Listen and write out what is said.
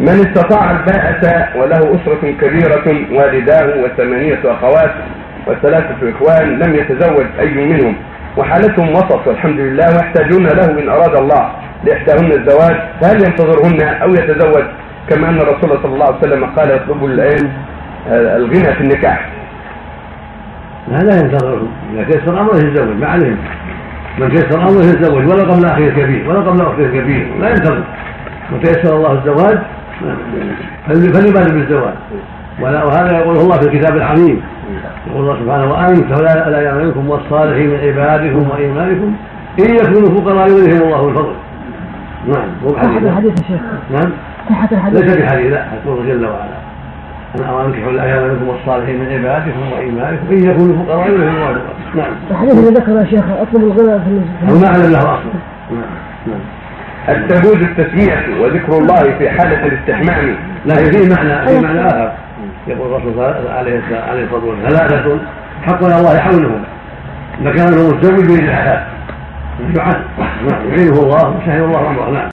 من استطاع الباءة وله أسرة كبيرة والداه وثمانية أخوات وثلاثة إخوان لم يتزوج أي منهم. وحالتهم وسط والحمد لله ويحتاجون له إن أراد الله لإحداهن الزواج. فهل ينتظرهن أو يتزوج؟ كما أن الرسول صلى الله عليه وسلم قال يطلب الآن الغنى في النكاح. لا لا ينتظرهم إذا تيسر أمره يتزوج ما عليهم. من تيسر أمره يتزوج ولا قبل أخيه الكبير ولا قبل أخته الكبير لا ينتظر. من تيسر الله الزواج؟ فليبادر بالزواج. وهذا يقول الله في الكتاب العظيم يقول الله سبحانه وأنت لا يعلمكم والصالحين من عبادكم وإيمانكم إن يكونوا فقراء يغنيهم الله الفضل نعم مو صحة الحديث يا شيخ. نعم. صحة الحديث. ليس بحديث لا يقول جل وعلا. أنا انكحوا الأيام منكم والصالحين من عبادكم وإيمانكم إن يكونوا فقراء يغنيهم الله الفضل نعم. الحديث اللي ذكر يا شيخ أطلب الغنى في هو معنى له اصل نعم نعم التجوز التسمية وذكر الله في حالة الاستحمام. لا في معنى في معنى آخر. يقول الرسول عليه عليه الصلاة والسلام ثلاثة حق على الله يحولهم مكانه يعين نعم. يعينه الله ويسهل الله أمره. نعم.